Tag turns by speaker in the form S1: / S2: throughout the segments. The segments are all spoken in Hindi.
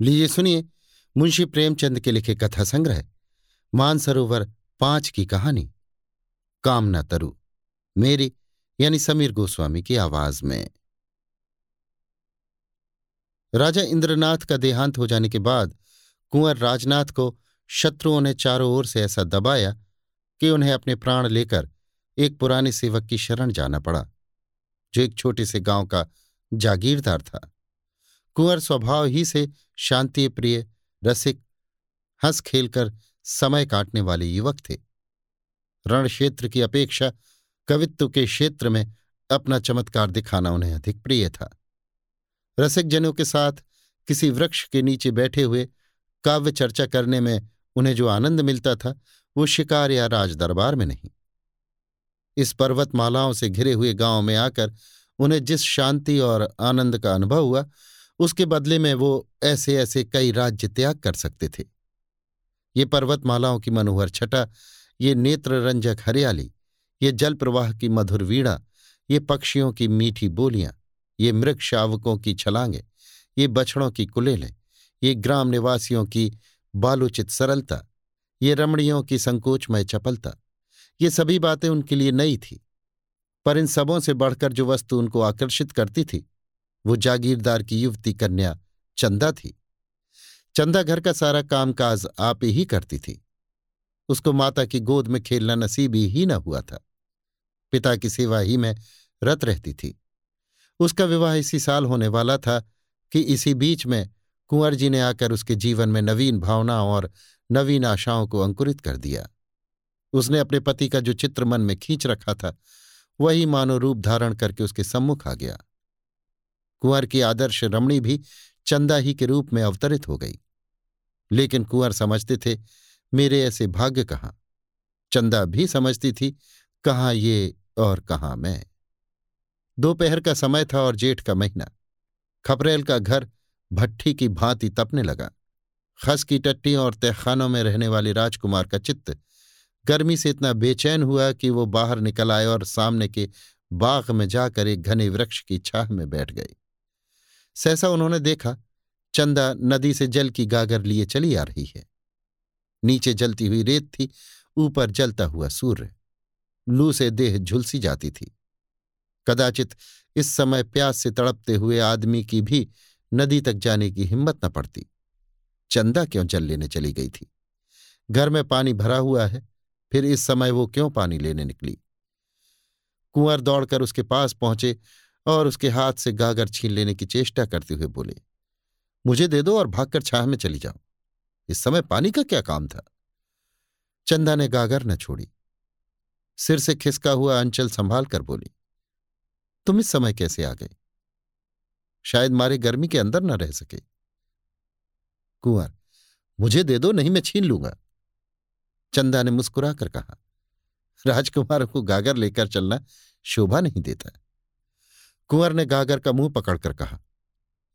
S1: लीजिए, सुनिए। मुंशी प्रेमचंद के लिखे कथा संग्रह, मानसरोवर पाँच की कहानी। कामना तरु, मेरी यानी समीर गोस्वामी की आवाज़ में। राजा इंद्रनाथ का देहांत हो जाने के बाद कुंवर राजनाथ को शत्रुओं ने चारों ओर से ऐसा दबाया कि उन्हें अपने प्राण लेकर एक पुराने सेवक की शरण जाना पड़ा, जो एक छोटे से गाँव का जागीरदार था। कुंवर स्वभाव ही से शांति प्रिय रसिक हंस खेलकर समय काटने वाले युवक थे। रण क्षेत्र की अपेक्षा कवित्व के क्षेत्र में अपना चमत्कार दिखाना उन्हें अधिक प्रिय था। रसिक जनों के साथ किसी वृक्ष के नीचे बैठे हुए काव्य चर्चा करने में उन्हें जो आनंद मिलता था, वो शिकार या राजदरबार में नहीं। इस पर्वतमालाओं से घिरे हुए गाँव में आकर उन्हें जिस शांति और आनंद का अनुभव हुआ उसके बदले में वो ऐसे ऐसे कई राज्य त्याग कर सकते थे। ये पर्वतमालाओं की मनोहर छटा, ये नेत्र रंजक हरियाली, ये जल प्रवाह की मधुर वीणा, ये पक्षियों की मीठी बोलियाँ, ये मृग शावकों की छलांगे, ये बछड़ों की कुलेलें, ये ग्राम निवासियों की बालोचित सरलता, ये रमणियों की संकोचमय चपलता, ये सभी बातें उनके लिए नई थी, पर इन सबों से बढ़कर जो वस्तु उनको आकर्षित करती थी वो जागीरदार की युवती कन्या चंदा थी। चंदा घर का सारा कामकाज आप ही करती थी। उसको माता की गोद में खेलना नसीब ही न हुआ था। पिता की सेवा ही में रत रहती थी। उसका विवाह इसी साल होने वाला था कि इसी बीच में कुंवर जी ने आकर उसके जीवन में नवीन भावनाओं और नवीन आशाओं को अंकुरित कर दिया। उसने अपने पति का जो चित्र मन में खींच रखा था, वही मानो रूप धारण करके उसके सम्मुख आ गया। कुंवर की आदर्श रमणी भी चंदा ही के रूप में अवतरित हो गई। लेकिन कुंवर समझते थे, मेरे ऐसे भाग्य कहाँ? चंदा भी समझती थी, कहाँ ये और कहाँ मैं? दोपहर का समय था और जेठ का महीना। खपरेल का घर भट्ठी की भांति तपने लगा। खस की टट्टियों और तहखानों में रहने वाले राजकुमार का चित्त गर्मी से इतना बेचैन हुआ कि वो बाहर निकल आए और सामने के बाग में जाकर एक घने वृक्ष की छाह में बैठ गए सहसा उन्होंने देखा, चंदा नदी से जल की गागर लिए चली आ रही है। नीचे जलती हुई रेत थी, ऊपर जलता हुआ सूर्य। लू से देह झुलसी जाती थी। कदाचित इस समय प्यास से तड़पते हुए आदमी की भी नदी तक जाने की हिम्मत न पड़ती। चंदा क्यों जल लेने चली गई थी? घर में पानी भरा हुआ है, फिर इस समय वो क्यों पानी लेने निकली? कुंवर दौड़कर उसके पास पहुँचे और उसके हाथ से गागर छीन लेने की चेष्टा करते हुए बोले, मुझे दे दो और भागकर छाह में चली जाओ। इस समय पानी का क्या काम था? चंदा ने गागर न छोड़ी। सिर से खिसका हुआ अंचल संभाल कर बोली, तुम इस समय कैसे आ गए? शायद मारे गर्मी के अंदर न रह सके। कुंवर, मुझे दे दो, नहीं मैं छीन लूँगा। चंदा ने मुस्कुराकर कहा, राजकुमार को गागर लेकर चलना शोभा नहीं देता। कुंवर ने गागर का मुँह पकड़कर कहा,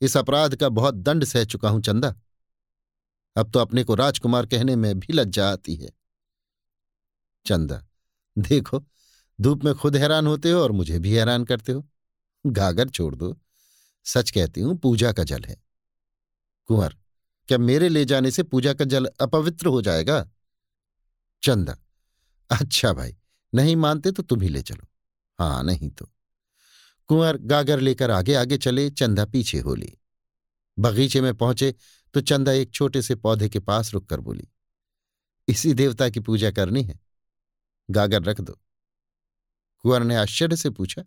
S1: इस अपराध का बहुत दंड सह चुका हूँ, चंदा। अब तो अपने को राजकुमार कहने में भी लज्जा आती है। चंदा, देखो, धूप में खुद हैरान होते हो और मुझे भी हैरान करते हो। गागर छोड़ दो। सच कहती हूँ, पूजा का जल है। कुंवर, क्या मेरे ले जाने से पूजा का जल अपवित्र हो जाएगा? चंदा अच्छा भाई, नहीं मानते तो तुम ही ले चलो। हाँ नहीं तो। कुंवर गागर लेकर आगे आगे चले, चंदा पीछे हो ली। बगीचे में पहुँचे तो चंदा एक छोटे से पौधे के पास रुककर बोली, इसी देवता की पूजा करनी है। गागर रख दो। कुंवर ने आश्चर्य से पूछा,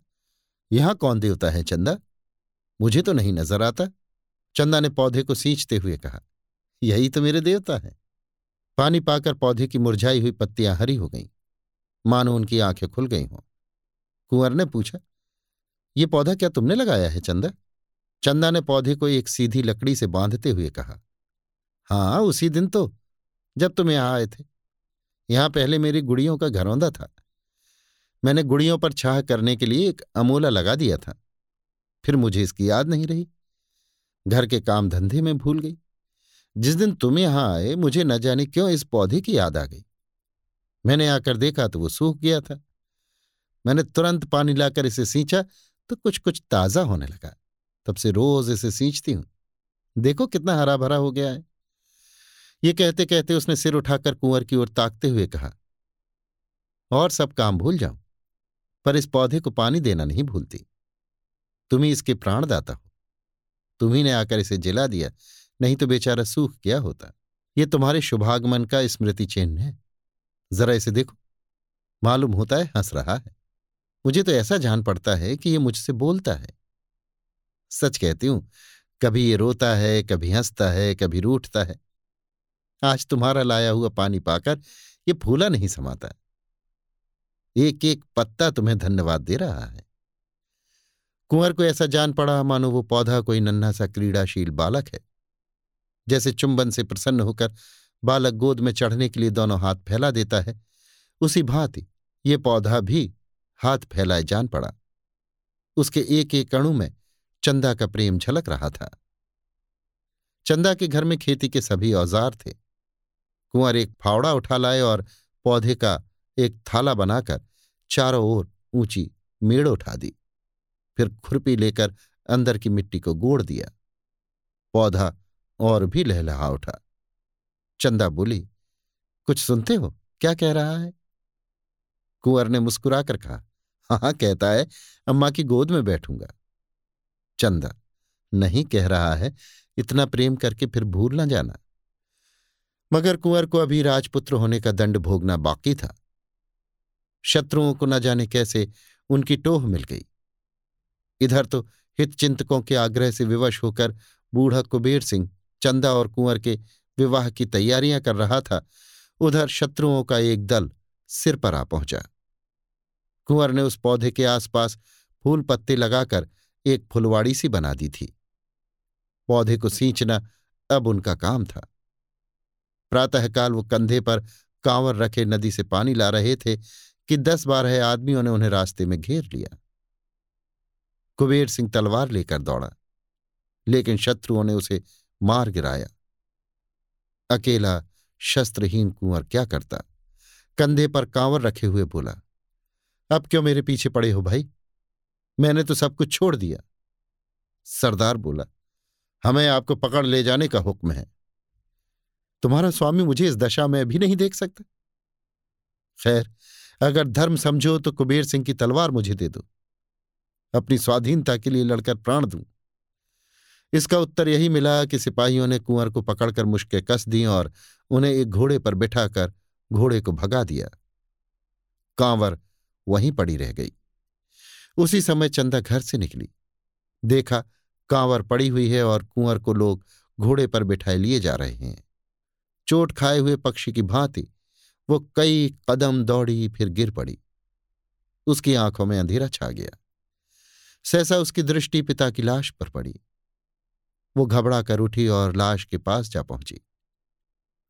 S1: यहाँ कौन देवता है चंदा? मुझे तो नहीं नज़र आता। चंदा ने पौधे को सींचते हुए कहा, यही तो मेरे देवता है। पानी पाकर पौधे की मुरझाई हुई पत्तियाँ हरी हो गईं। मानो उनकी आँखें खुल गई हों। कुंवर ने पूछा ये पौधा क्या तुमने लगाया है, चंदा? चंदा ने पौधे को एक सीधी लकड़ी से बांधते हुए कहा। हाँ उसी दिन तो जब तुम यहाँ आए थे। यहाँ पहले मेरी गुड़ियों का घरौंदा था। मैंने गुड़ियों पर छाह करने के लिए एक अमोला लगा दिया था। फिर मुझे इसकी याद नहीं रही। घर के काम धंधे में भूल गई। जिस दिन तुम यहाँ आए, मुझे न जाने क्यों इस पौधे की याद आ गई। मैंने आकर देखा तो वो सूख गया था। मैंने तुरंत पानी लाकर इसे सींचा तो कुछ कुछ ताज़ा होने लगा। तब से रोज इसे सींचती हूँ। देखो कितना हरा भरा हो गया है। ये कहते कहते उसने सिर उठाकर कुंवर की ओर ताकते हुए कहा, और सब काम भूल जाऊँ, पर इस पौधे को पानी देना नहीं भूलती। तुम्ही इसके प्राणदाता हो। तुम्ही ने आकर इसे जिला दिया, नहीं तो बेचारा सूख गया होता। ये तुम्हारे शुभागमन का स्मृति चिन्ह है। जरा इसे देखो। मालूम होता है हंस रहा है। मुझे तो ऐसा जान पड़ता है कि ये मुझसे बोलता है। सच कहती हूँ, कभी ये रोता है, कभी हंसता है, कभी रूठता है। आज तुम्हारा लाया हुआ पानी पाकर ये फूला नहीं समाता। एक एक पत्ता तुम्हें धन्यवाद दे रहा है। कुंवर को ऐसा जान पड़ा, मानो वो पौधा कोई नन्हा सा क्रीड़ाशील बालक है। जैसे चुंबन से प्रसन्न होकर बालक गोद में चढ़ने के लिए दोनों हाथ फैला देता है, उसी भांति ये पौधा भी हाथ फैलाए जान पड़ा। उसके एक एक अणु में चंदा का प्रेम झलक रहा था। चंदा के घर में खेती के सभी औज़ार थे। कुंवर एक फावड़ा उठा लाए और पौधे का एक थाला बनाकर चारों ओर ऊँची मेड़ उठा दी। फिर खुरपी लेकर अंदर की मिट्टी को गोड़ दिया। पौधा और भी लहलहा उठा। चंदा बोली, कुछ सुनते हो? क्या कह रहा है? कुंवर ने मुस्कुराकर कहा हाँ कहता है, अम्मा की गोद में बैठूँगा। चंदा, नहीं कह रहा है, इतना प्रेम करके फिर भूल ना जाना। मगर कुंवर को अभी राजपुत्र होने का दंड भोगना बाकी था। शत्रुओं को न जाने कैसे उनकी टोह मिल गई। इधर तो हितचिंतकों के आग्रह से विवश होकर बूढ़ा कुबेर सिंह चंदा और कुंवर के विवाह की तैयारियाँ कर रहा था, उधर शत्रुओं का एक दल सिर पर आ पहुँचा। कुंवर ने उस पौधे के आसपास फूल पत्ते लगाकर एक फुलवाड़ी सी बना दी थी। पौधे को सींचना अब उनका काम था। प्रातःकाल वो कंधे पर कांवर रखे नदी से पानी ला रहे थे कि दस बारह आदमियों ने उन्हें रास्ते में घेर लिया। कुबेर सिंह तलवार लेकर दौड़ा लेकिन शत्रुओं ने उसे मार गिराया। अकेला शस्त्रहीन कुंवर क्या करता? कंधे पर कांवर रखे हुए बोला अब क्यों मेरे पीछे पड़े हो भाई? मैंने तो सब कुछ छोड़ दिया। सरदार बोला, हमें आपको पकड़ ले जाने का हुक्म है। तुम्हारा स्वामी मुझे इस दशा में भी नहीं देख सकता। खैर, अगर धर्म समझो तो कुबेर सिंह की तलवार मुझे दे दो। अपनी स्वाधीनता के लिए लड़कर प्राण दूँ। इसका उत्तर यही मिला कि सिपाहियों ने कुंवर को पकड़कर मुश्के कस दी और उन्हें एक घोड़े पर बिठाकर घोड़े को भगा दिया। कांवर वहीं पड़ी रह गई। उसी समय चंदा घर से निकली। देखा, कांवर पड़ी हुई है और कुंवर को लोग घोड़े पर बिठाए लिए जा रहे हैं। चोट खाए हुए पक्षी की भांति वो कई कदम दौड़ी, फिर गिर पड़ी। उसकी आँखों में अंधेरा छा गया। सहसा उसकी दृष्टि पिता की लाश पर पड़ी। वो घबरा कर उठी और लाश के पास जा पहुँची।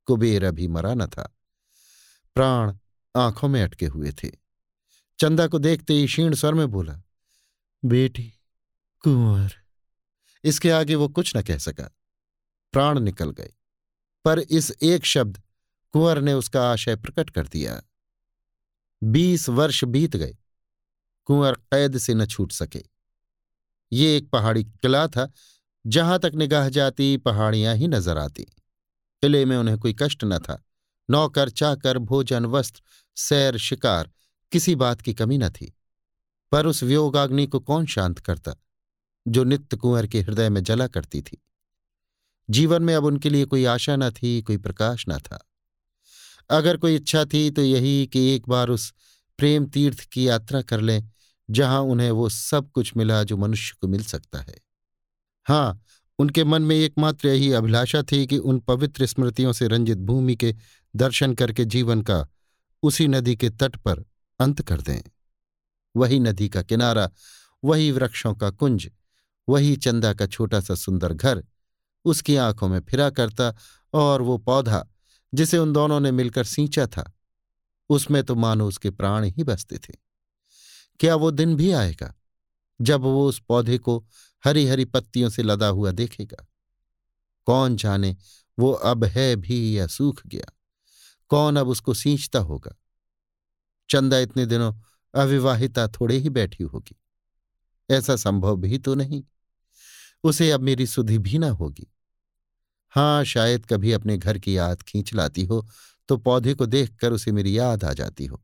S1: कुबेर अभी मरा न था। प्राण आँखों में अटके हुए थे। चंदा को देखते ही क्षीण स्वर में बोला, बेटी, कुंवर। इसके आगे वो कुछ न कह सका। प्राण निकल गए। पर इस एक शब्द कुंवर ने उसका आशय प्रकट कर दिया। बीस वर्ष बीत गए। कुंवर कैद से न छूट सके। ये एक पहाड़ी किला था, जहाँ तक निगाह जाती, पहाड़ियाँ ही नज़र आती। किले में उन्हें कोई कष्ट न था। नौकर चाकर, भोजन, वस्त्र, सैर, शिकार किसी बात की कमी न थी, पर उस व्योगाग्नि को कौन शांत करता, जो नित्य कुंवर के हृदय में जला करती थी? जीवन में अब उनके लिए कोई आशा न थी, कोई प्रकाश न था। अगर कोई इच्छा थी तो यही कि एक बार उस प्रेम तीर्थ की यात्रा कर लें, जहाँ उन्हें वो सब कुछ मिला जो मनुष्य को मिल सकता है। हाँ उनके मन में एकमात्र यही अभिलाषा थी कि उन पवित्र स्मृतियों से रंजित भूमि के दर्शन करके जीवन का उसी नदी के तट पर अंत कर दें। वही नदी का किनारा, वही वृक्षों का कुंज, वही चंदा का छोटा सा सुंदर घर, उसकी आँखों में फिरा करता और वो पौधा, जिसे उन दोनों ने मिलकर सींचा था, उसमें तो मानो उसके प्राण ही बसते थे। क्या वो दिन भी आएगा, जब वो उस पौधे को हरी हरी पत्तियों से लदा हुआ देखेगा? कौन जाने, वो अब है भी या सूख गया? कौन अब उसको सींचता होगा? चंदा इतने दिनों अविवाहिता थोड़े ही बैठी होगी। ऐसा संभव भी तो नहीं। उसे अब मेरी सुधि भी ना होगी। हाँ शायद कभी अपने घर की याद खींच लाती हो तो पौधे को देखकर उसे मेरी याद आ जाती हो।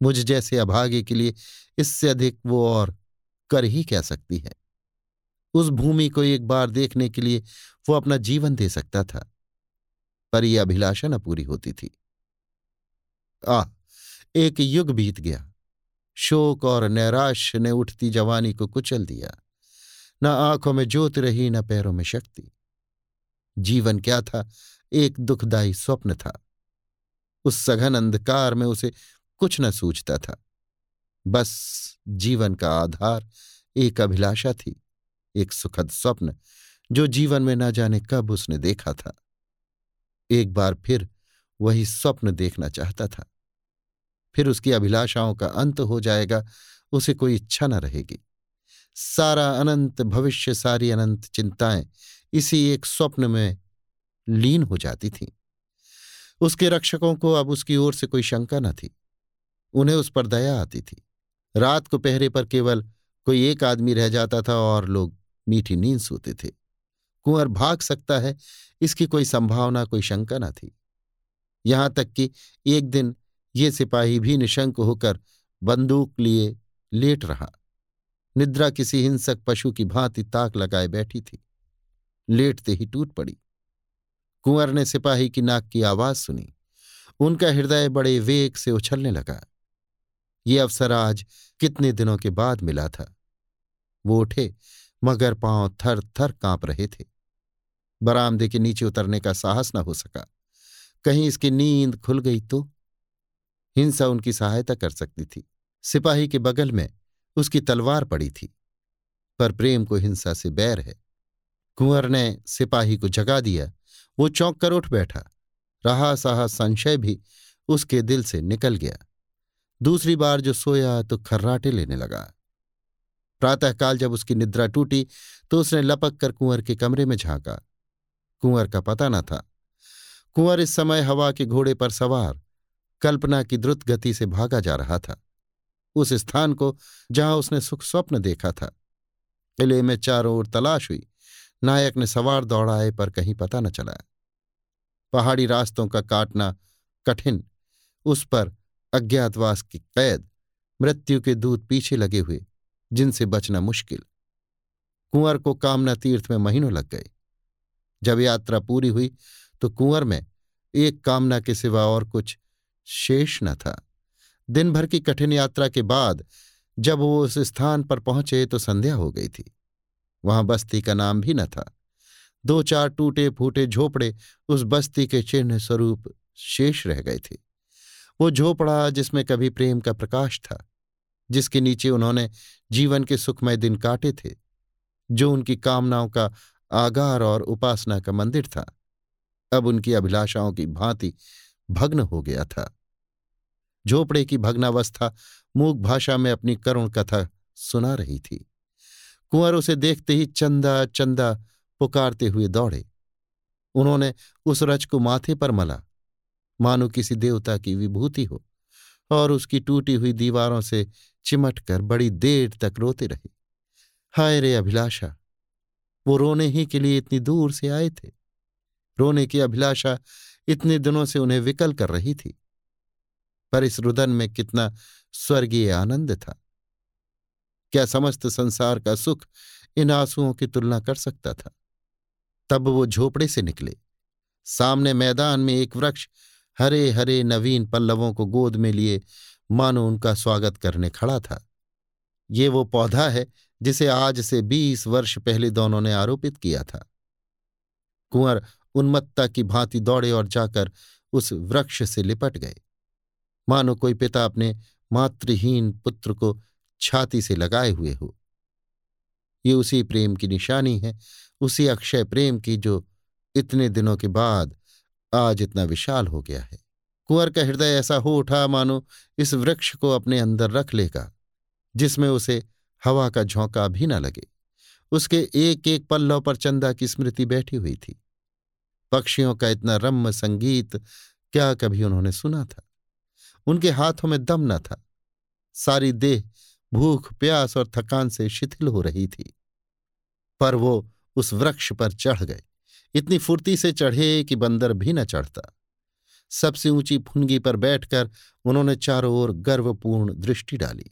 S1: मुझ जैसे अभागे के लिए इससे अधिक वो और कर ही कह सकती है? उस भूमि को एक बार देखने के लिए वो अपना जीवन दे सकता था, पर यह अभिलाषा न पूरी होती थी। आह एक युग बीत गया। शोक और नैराश्य ने उठती जवानी को कुचल दिया। न आँखों में ज्योत रही, न पैरों में शक्ति। जीवन क्या था? एक दुखदायी स्वप्न था। उस सघन अंधकार में उसे कुछ न सूझता था। बस जीवन का आधार, एक अभिलाषा थी, एक सुखद स्वप्न, जो जीवन में न जाने कब उसने देखा था। एक बार फिर वही स्वप्न देखना चाहता था। फिर उसकी अभिलाषाओं का अंत हो जाएगा, उसे कोई इच्छा न रहेगी। सारा अनंत भविष्य, सारी अनंत चिंताएँ इसी एक स्वप्न में लीन हो जाती थीं। उसके रक्षकों को अब उसकी ओर से कोई शंका न थी। उन्हें उस पर दया आती थी। रात को पहरे पर केवल कोई एक आदमी रह जाता था और लोग मीठी नींद सोते थे। कुंवर भाग सकता है, इसकी कोई संभावना, कोई शंका न थी। यहाँ तक कि एक दिन ये सिपाही भी निशंक होकर बंदूक लिए लेट रहा। निद्रा किसी हिंसक पशु की भांति ताक लगाए बैठी थी। लेटते ही टूट पड़ी। कुंवर ने सिपाही की नाक की आवाज़ सुनी। उनका हृदय बड़े वेग से उछलने लगा। ये अवसर आज कितने दिनों के बाद मिला था। वो उठे, मगर पाँव थर थर काँप रहे थे। बरामदे के नीचे उतरने का साहस न हो सका। कहीं इसकी नींद खुल गई तो हिंसा उनकी सहायता कर सकती थी। सिपाही के बगल में उसकी तलवार पड़ी थी। पर प्रेम को हिंसा से बैर है। कुंवर ने सिपाही को जगा दिया। वो चौंक कर उठ बैठा। रहा सहा संशय भी उसके दिल से निकल गया। दूसरी बार जो सोया तो खर्राटे लेने लगा। प्रातःकाल जब उसकी निद्रा टूटी तो उसने लपक कर कुंवर के कमरे में झांका। कुंवर का पता न था। कुंवर इस समय हवा के घोड़े पर सवार। कल्पना की द्रुत गति से भागा जा रहा था। उस स्थान को जहाँ उसने सुख स्वप्न देखा था। किले में चारों ओर तलाश हुई। नायक ने सवार दौड़ाए पर कहीं पता न चला। पहाड़ी रास्तों का काटना कठिन, उस पर अज्ञातवास की कैद, मृत्यु के दूत पीछे लगे हुए, जिनसे बचना मुश्किल। कुंवर को कामना तीर्थ में महीनों लग गए जब यात्रा पूरी हुई तो कुंवर में एक कामना के सिवा और कुछ शेष न था। दिन भर की कठिन यात्रा के बाद जब वो उस स्थान पर पहुँचे तो संध्या हो गई थी। वहाँ बस्ती का नाम भी न था। दो चार टूटे फूटे झोपड़े उस बस्ती के चिन्ह स्वरूप शेष रह गए थे। वो झोपड़ा जिसमें कभी प्रेम का प्रकाश था, जिसके नीचे उन्होंने जीवन के सुखमय दिन काटे थे, जो उनकी कामनाओं का आगार और उपासना का मंदिर था। अब उनकी अभिलाषाओं की भांति भग्न हो गया था। झोपड़े की भग्नावस्था मूक भाषा में अपनी करुण कथा सुना रही थी। कुंवर उसे देखते ही चंदा चंदा पुकारते हुए दौड़े। उन्होंने उस रज को माथे पर मला। मानो किसी देवता की विभूति हो और उसकी टूटी हुई दीवारों से चिमट कर बड़ी देर तक रोते रहे। हाय रे अभिलाषा, वो रोने ही के लिए इतनी दूर से आए थे। रोने की अभिलाषा इतने दिनों से उन्हें विकल कर रही थी। पर इस रुदन में कितना स्वर्गीय आनंद था। क्या समस्त संसार का सुख इन आंसुओं की तुलना कर सकता था? तब वो झोपड़े से निकले। सामने मैदान में एक वृक्ष हरे हरे नवीन पल्लवों को गोद में लिए, मानो उनका स्वागत करने खड़ा था। ये वो पौधा है जिसे आज से बीस वर्ष पहले दोनों ने आरोपित किया था। कुंवर उन्मत्ता की भांति दौड़े और जाकर उस वृक्ष से लिपट गए। मानो कोई पिता अपने मातृहीन पुत्र को छाती से लगाए हुए हो। ये उसी प्रेम की निशानी है, उसी अक्षय प्रेम की जो इतने दिनों के बाद आज इतना विशाल हो गया है। कुंवर का हृदय ऐसा हो उठा मानो इस वृक्ष को अपने अंदर रख लेगा, जिसमें उसे हवा का झोंका भी न लगे। उसके एक एक पल्लव पर चंदा की स्मृति बैठी हुई थी। पक्षियों का इतना रम्य संगीत क्या कभी उन्होंने सुना था? उनके हाथों में दम न था। सारी देह, भूख, प्यास और थकान से शिथिल हो रही थी। पर वो उस वृक्ष पर चढ़ गए। इतनी फुर्ती से चढ़े कि बंदर भी न चढ़ता। सबसे ऊँची फुनगी पर बैठकर उन्होंने चारों ओर गर्वपूर्ण दृष्टि डाली।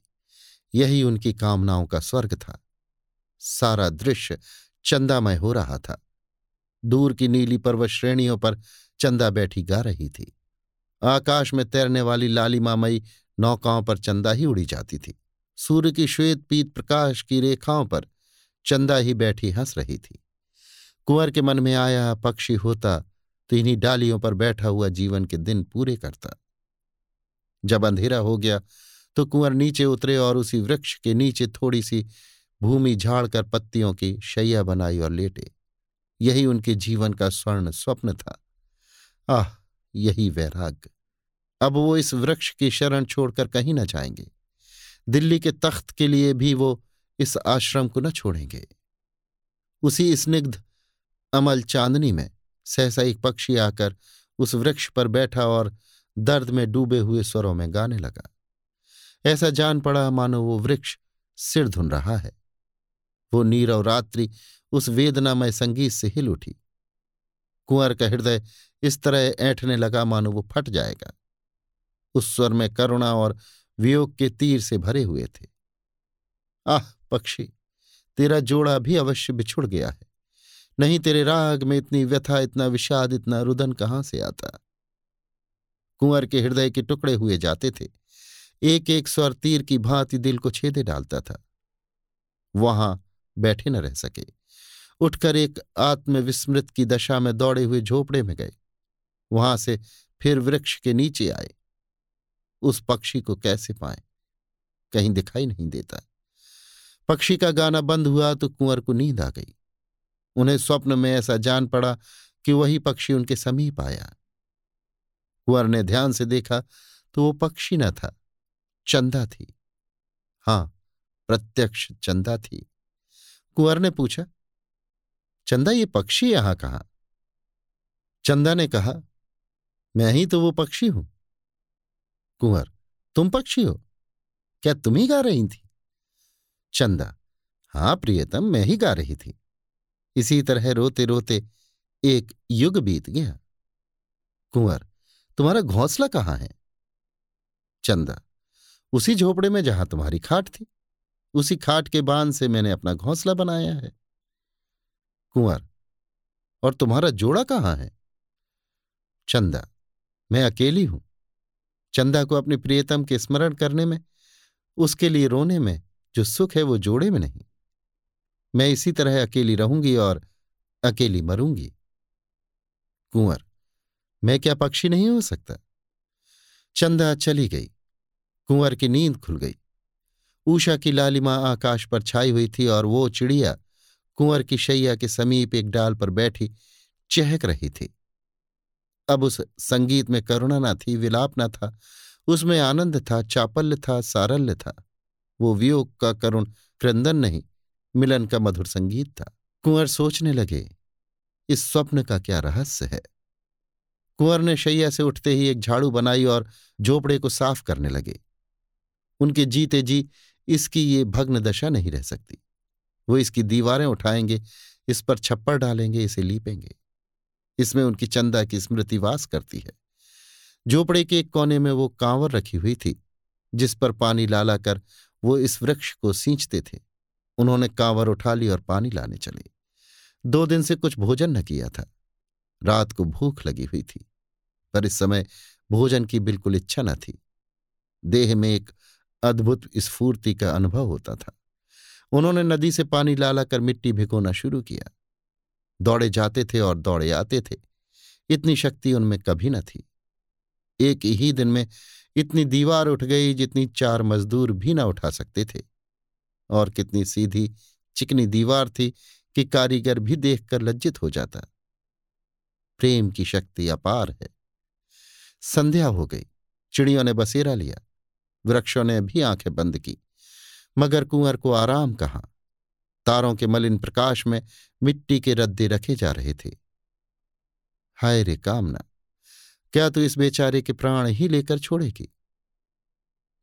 S1: यही उनकी कामनाओं का स्वर्ग था। सारा दृश्य चंदामय हो रहा था। दूर की नीली पर्वत श्रेणियों पर चंदा बैठी गा रही थी। आकाश में तैरने वाली लालिमामयी नौकाओं पर चंदा ही उड़ी जाती थी। सूर्य की श्वेत पीत प्रकाश की रेखाओं पर चंदा ही बैठी हंस रही थी। कुंवर के मन में आया, पक्षी होता तो इन्हीं डालियों पर बैठा हुआ जीवन के दिन पूरे करता। जब अंधेरा हो गया तो कुंवर नीचे उतरे और उसी वृक्ष के नीचे थोड़ी सी भूमि झाड़कर पत्तियों की शैया बनाई और लेटे। यही उनके जीवन का स्वर्ण स्वप्न था। आह, यही वैराग्य। अब वो इस वृक्ष की शरण छोड़कर कहीं न जाएँगे। दिल्ली के तख्त के लिए भी वो इस आश्रम को न छोड़ेंगे। उसी स्निग्ध, अमल चांदनी में सहसा एक पक्षी आकर उस वृक्ष पर बैठा और दर्द में डूबे हुए स्वरों में गाने लगा। ऐसा जान पड़ा मानो वो वृक्ष सिर धुन रहा है। वो नीरव रात्रि उस वेदनामय संगीत से हिल उठी। कुंवर का हृदय इस तरह ऐठने लगा मानो वो फट जाएगा। उस स्वर में करुणा और वियोग के तीर से भरे हुए थे। आह, पक्षी, तेरा जोड़ा भी अवश्य बिछुड़ गया है। नहीं तेरे राग में इतनी व्यथा, इतना विषाद, इतना रुदन कहाँ से आता? कुंवर के हृदय के टुकड़े हुए जाते थे। एक एक स्वर तीर की भांति दिल को छेदे डालता था। वहाँ बैठे न रह सके। उठकर एक आत्मविस्मृत की दशा में दौड़े हुए झोपड़े में गए। वहाँ से फिर वृक्ष के नीचे आए। उस पक्षी को कैसे पाए? कहीं दिखाई नहीं देता। पक्षी का गाना बंद हुआ तो कुंवर को नींद आ गई। उन्हें स्वप्न में ऐसा जान पड़ा कि वही पक्षी उनके समीप आया। कुंवर ने ध्यान से देखा तो वो पक्षी न था, चंदा थी। हाँ, प्रत्यक्ष चंदा थी। कुंवर ने पूछा, चंदा, ये पक्षी यहाँ कहा? चंदा ने कहा, मैं ही तो वो पक्षी हूँ। कुंवर, तुम पक्षी हो। क्या तुम ही गा रही थी? चंदा, हाँ प्रियतम, मैं ही गा रही थी। इसी तरह रोते रोते एक युग बीत गया। कुंवर, तुम्हारा घोंसला कहाँ है? चंदा, उसी झोपड़े में जहाँ तुम्हारी खाट थी, उसी खाट के बाँध से मैंने अपना घोंसला बनाया है। कुंवर, और तुम्हारा जोड़ा कहाँ है? चंदा, मैं अकेली हूँ। चंदा को अपने प्रियतम के स्मरण करने में, उसके लिए रोने में जो सुख है वो जोड़े में नहीं। मैं इसी तरह अकेली रहूँगी और अकेली मरूँगी। कुंवर, मैं क्या पक्षी नहीं हो सकता? चंदा चली गई। कुंवर की नींद खुल गई। ऊषा की लालिमा आकाश पर छाई हुई थी और वो चिड़िया कुंवर की शैया के समीप एक डाल पर बैठी चहक रही थी। अब उस संगीत में करुणा ना थी, विलाप ना था, उसमें आनंद था, चापल्य था, सारल्य था। वो वियोग का करुण क्रंदन नहीं, मिलन का मधुर संगीत था। कुंवर सोचने लगे, इस स्वप्न का क्या रहस्य है? कुंवर ने शैया से उठते ही एक झाड़ू बनाई और झोपड़े को साफ़ करने लगे। उनके जीते जी इसकी ये भग्न दशा नहीं रह सकती। वो इसकी दीवारें उठाएँगे, इस पर छप्पर डालेंगे, इसे लीपेंगे। इसमें उनकी चंदा की स्मृति वास करती है। झोपड़े के एक कोने में वो कांवर रखी हुई थी, जिस पर पानी लाला कर वो इस वृक्ष को सींचते थे। उन्होंने कांवर उठा ली और पानी लाने चले। दो दिन से कुछ भोजन न किया था। रात को भूख लगी हुई थी, पर इस समय भोजन की बिल्कुल इच्छा न थी। देह में एक अद्भुत स्फूर्ति का अनुभव होता था। उन्होंने नदी से पानी लाला कर मिट्टी भिगोना शुरू किया। दौड़े जाते थे और दौड़े आते थे। इतनी शक्ति उनमें कभी न थी। एक ही दिन में इतनी दीवार उठ गई जितनी चार मजदूर भी न उठा सकते थे। और कितनी सीधी, चिकनी दीवार थी कि कारीगर भी देखकर लज्जित हो जाता। प्रेम की शक्ति अपार है। संध्या हो गई। चिड़ियों ने बसेरा लिया। वृक्षों ने भी आँखें बंद की। मगर कुंवर को आराम कहाँ? तारों के मलिन प्रकाश में मिट्टी के रद्दे रखे जा रहे थे। हाय रे कामना, क्या तू इस बेचारे के प्राण ही लेकर छोड़ेगी?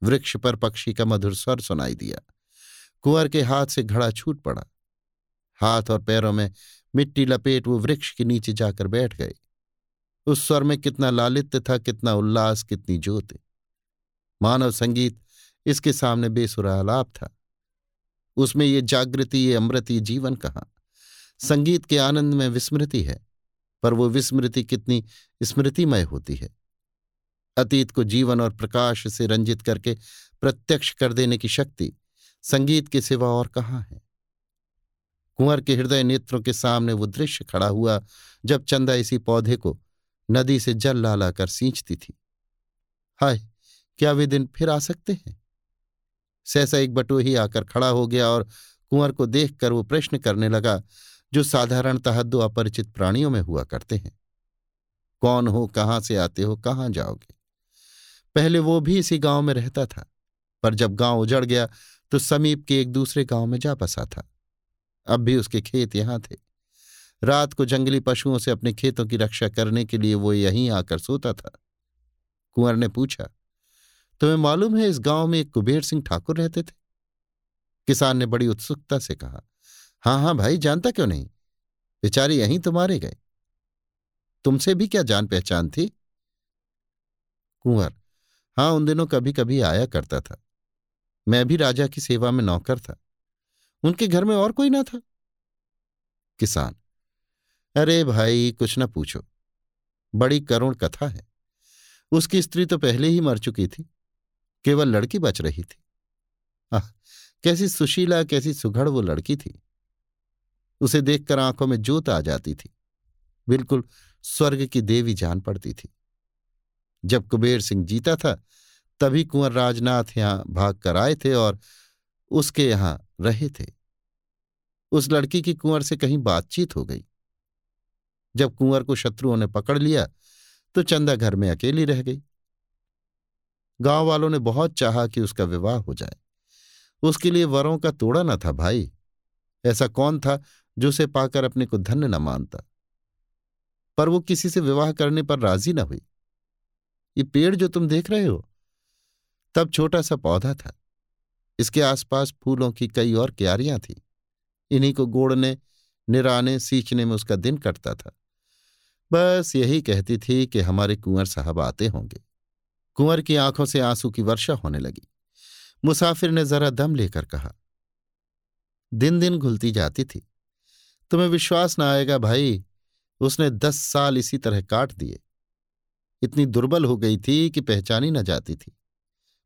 S1: वृक्ष पर पक्षी का मधुर स्वर सुनाई दिया। कुंवर के हाथ से घड़ा छूट पड़ा। हाथ और पैरों में मिट्टी लपेट वो वृक्ष के नीचे जाकर बैठ गए। उस स्वर में कितना लालित्य था, कितना उल्लास, कितनी ज्योति। मानव संगीत इसके सामने बेसुरा आलाप था। उसमें ये जागृति, ये अमृत, ये जीवन कहाँ? संगीत के आनंद में विस्मृति है, पर वो विस्मृति कितनी स्मृतिमय होती है। अतीत को जीवन और प्रकाश से रंजित करके प्रत्यक्ष कर देने की शक्ति संगीत के सिवा और कहाँ है? कुंवर के हृदय नेत्रों के सामने वो दृश्य खड़ा हुआ जब चंदा इसी पौधे को नदी से जल लाला कर सींचती थी। हाय, क्या वे दिन फिर आ सकते हैं? सहसा एक बटोही आकर खड़ा हो गया और कुंवर को देखकर वो प्रश्न करने लगा, जो साधारणतः दो अपरिचित प्राणियों में हुआ करते हैं। कौन हो, कहाँ से आते हो, कहाँ जाओगे? पहले वो भी इसी गाँव में रहता था, पर जब गाँव उजड़ गया तो समीप के एक दूसरे गाँव में जा बसा था। अब भी उसके खेत यहाँ थे। रात को जंगली पशुओं से अपने खेतों की रक्षा करने के लिए वो यहीं आकर सोता था। कुंवर ने पूछा तुम्हें मालूम है इस गाँव में एक कुबेर सिंह ठाकुर रहते थे? किसान ने बड़ी उत्सुकता से कहा हाँ हाँ भाई, जानता क्यों नहीं? बेचारे यहीं तो मारे गए। तुमसे भी क्या जान पहचान थी? कुंवर हाँ उन दिनों कभी कभी आया करता था। मैं भी राजा की सेवा में नौकर था। उनके घर में और कोई ना था। किसान, अरे भाई, कुछ ना पूछो। बड़ी करुण कथा है। उसकी स्त्री तो पहले ही मर चुकी थी। केवल लड़की बच रही थी। आह, कैसी सुशीला, कैसी सुघड़ वो लड़की थी। उसे देखकर आँखों में जोत आ जाती थी। बिल्कुल स्वर्ग की देवी जान पड़ती थी। जब कुबेर सिंह जीता था, तभी कुंवर राजनाथ यहाँ भाग कर आए थे और उसके यहाँ रहे थे। उस लड़की की कुंवर से कहीं बातचीत हो गई। जब कुंवर को शत्रुओं ने पकड़ लिया तो चंदा घर में अकेली रह गई। गाँव वालों ने बहुत चाहा कि उसका विवाह हो जाए। उसके लिए वरों का तोड़ा न था भाई। ऐसा कौन था जो उसे पाकर अपने को धन्य न मानता? पर वो किसी से विवाह करने पर राज़ी न हुई। ये पेड़ जो तुम देख रहे हो, तब छोटा सा पौधा था। इसके आसपास फूलों की कई और क्यारियाँ थीं। इन्हीं को गोड़ने, निराने, सींचने में उसका दिन कटता था। बस यही कहती थी कि हमारे कुंवर साहब आते होंगे। कुंवर की आँखों से आँसू की वर्षा होने लगी। मुसाफिर ने जरा दम लेकर कहा दिन दिन घुलती जाती थी। तुम्हें विश्वास ना आएगा भाई, उसने दस साल इसी तरह काट दिए। इतनी दुर्बल हो गई थी कि पहचानी न जाती थी।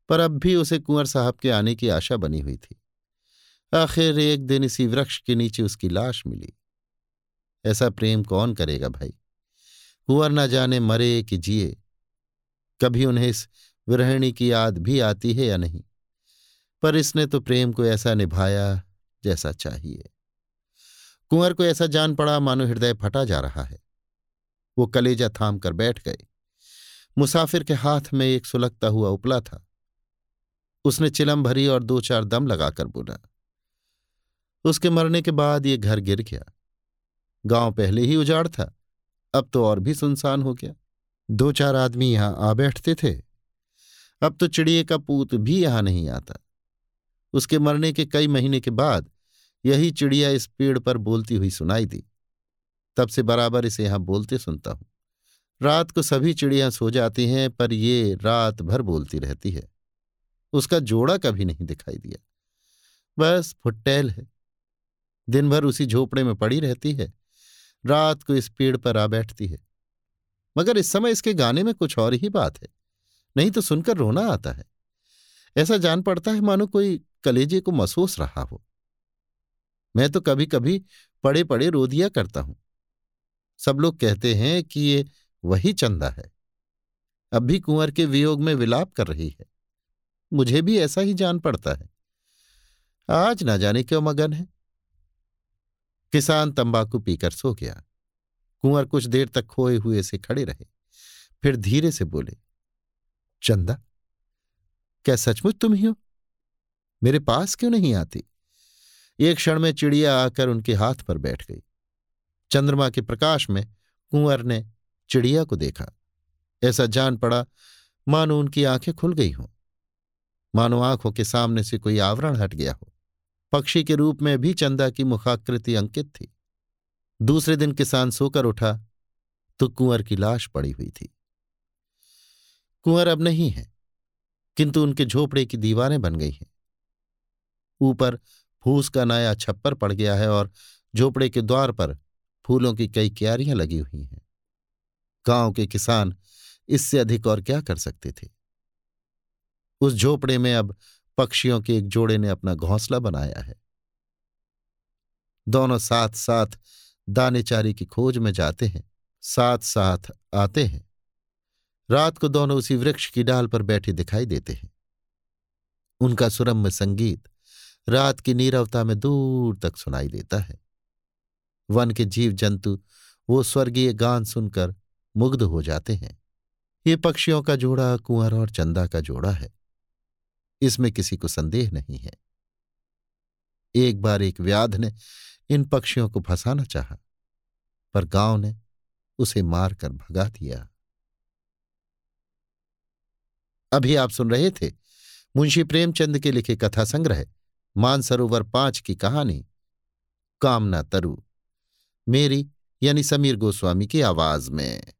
S1: पर अब भी उसे कुंवर साहब के आने की आशा बनी हुई थी। आखिर एक दिन इसी वृक्ष के नीचे उसकी लाश मिली। ऐसा प्रेम कौन करेगा भाई? कुंवर न जाने मरे कि जिए। कभी उन्हें इस विरहिणी की याद भी आती है या नहीं? पर इसने तो प्रेम को ऐसा निभाया जैसा चाहिए। कुंवर को ऐसा जान पड़ा मानो हृदय फटा जा रहा है। वो कलेजा थाम कर बैठ गए। मुसाफिर के हाथ में एक सुलगता हुआ उपला था। उसने चिलम भरी और दो चार दम लगाकर बोला, उसके मरने के बाद ये घर गिर गया। गाँव पहले ही उजाड़ था, अब तो और भी सुनसान हो गया। दो चार आदमी यहाँ आ बैठते थे। अब तो चिड़िए का पूत भी यहाँ नहीं आता। उसके मरने के कई महीने के बाद यही चिड़िया इस पेड़ पर बोलती हुई सुनाई दी। तब से बराबर इसे यहाँ बोलते सुनता हूँ। रात को सभी चिड़ियाँ सो जाती हैं, पर ये रात भर बोलती रहती है। उसका जोड़ा कभी नहीं दिखाई दिया। बस फुट्टैल है। दिन भर उसी झोपड़े में पड़ी रहती है। रात को इस पेड़ पर आ बैठती है। मगर इस समय इसके गाने में कुछ और ही बात है। नहीं तो सुनकर रोना आता है। ऐसा जान पड़ता है मानो कोई कलेजे को महसूस रहा हो। मैं तो कभी कभी पड़े पड़े रो दिया करता हूँ। सब लोग कहते हैं कि ये वही चंदा है। अब भी कुंवर के वियोग में विलाप कर रही है। मुझे भी ऐसा ही जान पड़ता है। आज ना जाने क्यों मगन है। किसान तंबाकू पीकर सो गया। कुंवर कुछ देर तक खोए हुए से खड़े रहे। फिर धीरे से बोले, चंदा, क्या सचमुच तुम ही हो? मेरे पास क्यों नहीं आती? एक क्षण में चिड़िया आकर उनके हाथ पर बैठ गई। चंद्रमा के प्रकाश में कुंवर ने चिड़िया को देखा। ऐसा जान पड़ा, मानो उनकी आँखें खुल गई हों। मानो आँखों के सामने से कोई आवरण हट गया हो। पक्षी के रूप में भी चंदा की मुखाकृति अंकित थी। दूसरे दिन किसान सोकर उठा तो कुंवर की लाश पड़ी हुई थी। कुंवर अब नहीं है, किंतु उनके झोपड़े की दीवारें बन गई हैं। ऊपर फूस का नया छप्पर पड़ गया है और झोपड़े के द्वार पर फूलों की कई क्यारियाँ लगी हुई हैं। गाँव के किसान इससे अधिक और क्या कर सकते थे? उस झोपड़े में अब पक्षियों के एक जोड़े ने अपना घोंसला बनाया है। दोनों साथ साथ दानेचारी की खोज में जाते हैं साथ साथ आते हैं। रात को दोनों उसी वृक्ष की डाल पर बैठे दिखाई देते हैं। उनका सुरम्य संगीत रात की नीरवता में दूर तक सुनाई देता है। वन के जीव जंतु वो स्वर्गीय गान सुनकर मुग्ध हो जाते हैं। ये पक्षियों का जोड़ा, कुंवर और चंदा का जोड़ा है। इसमें किसी को संदेह नहीं है। एक बार एक व्याध ने इन पक्षियों को फंसाना चाहा, पर गाँव ने उसे मारकर भगा दिया। अभी आप सुन रहे थे मुंशी प्रेमचंद के लिखे कथा संग्रह, मानसरोवर पाँच की कहानी, कामना तरु, मेरी यानी समीर गोस्वामी की आवाज़ में।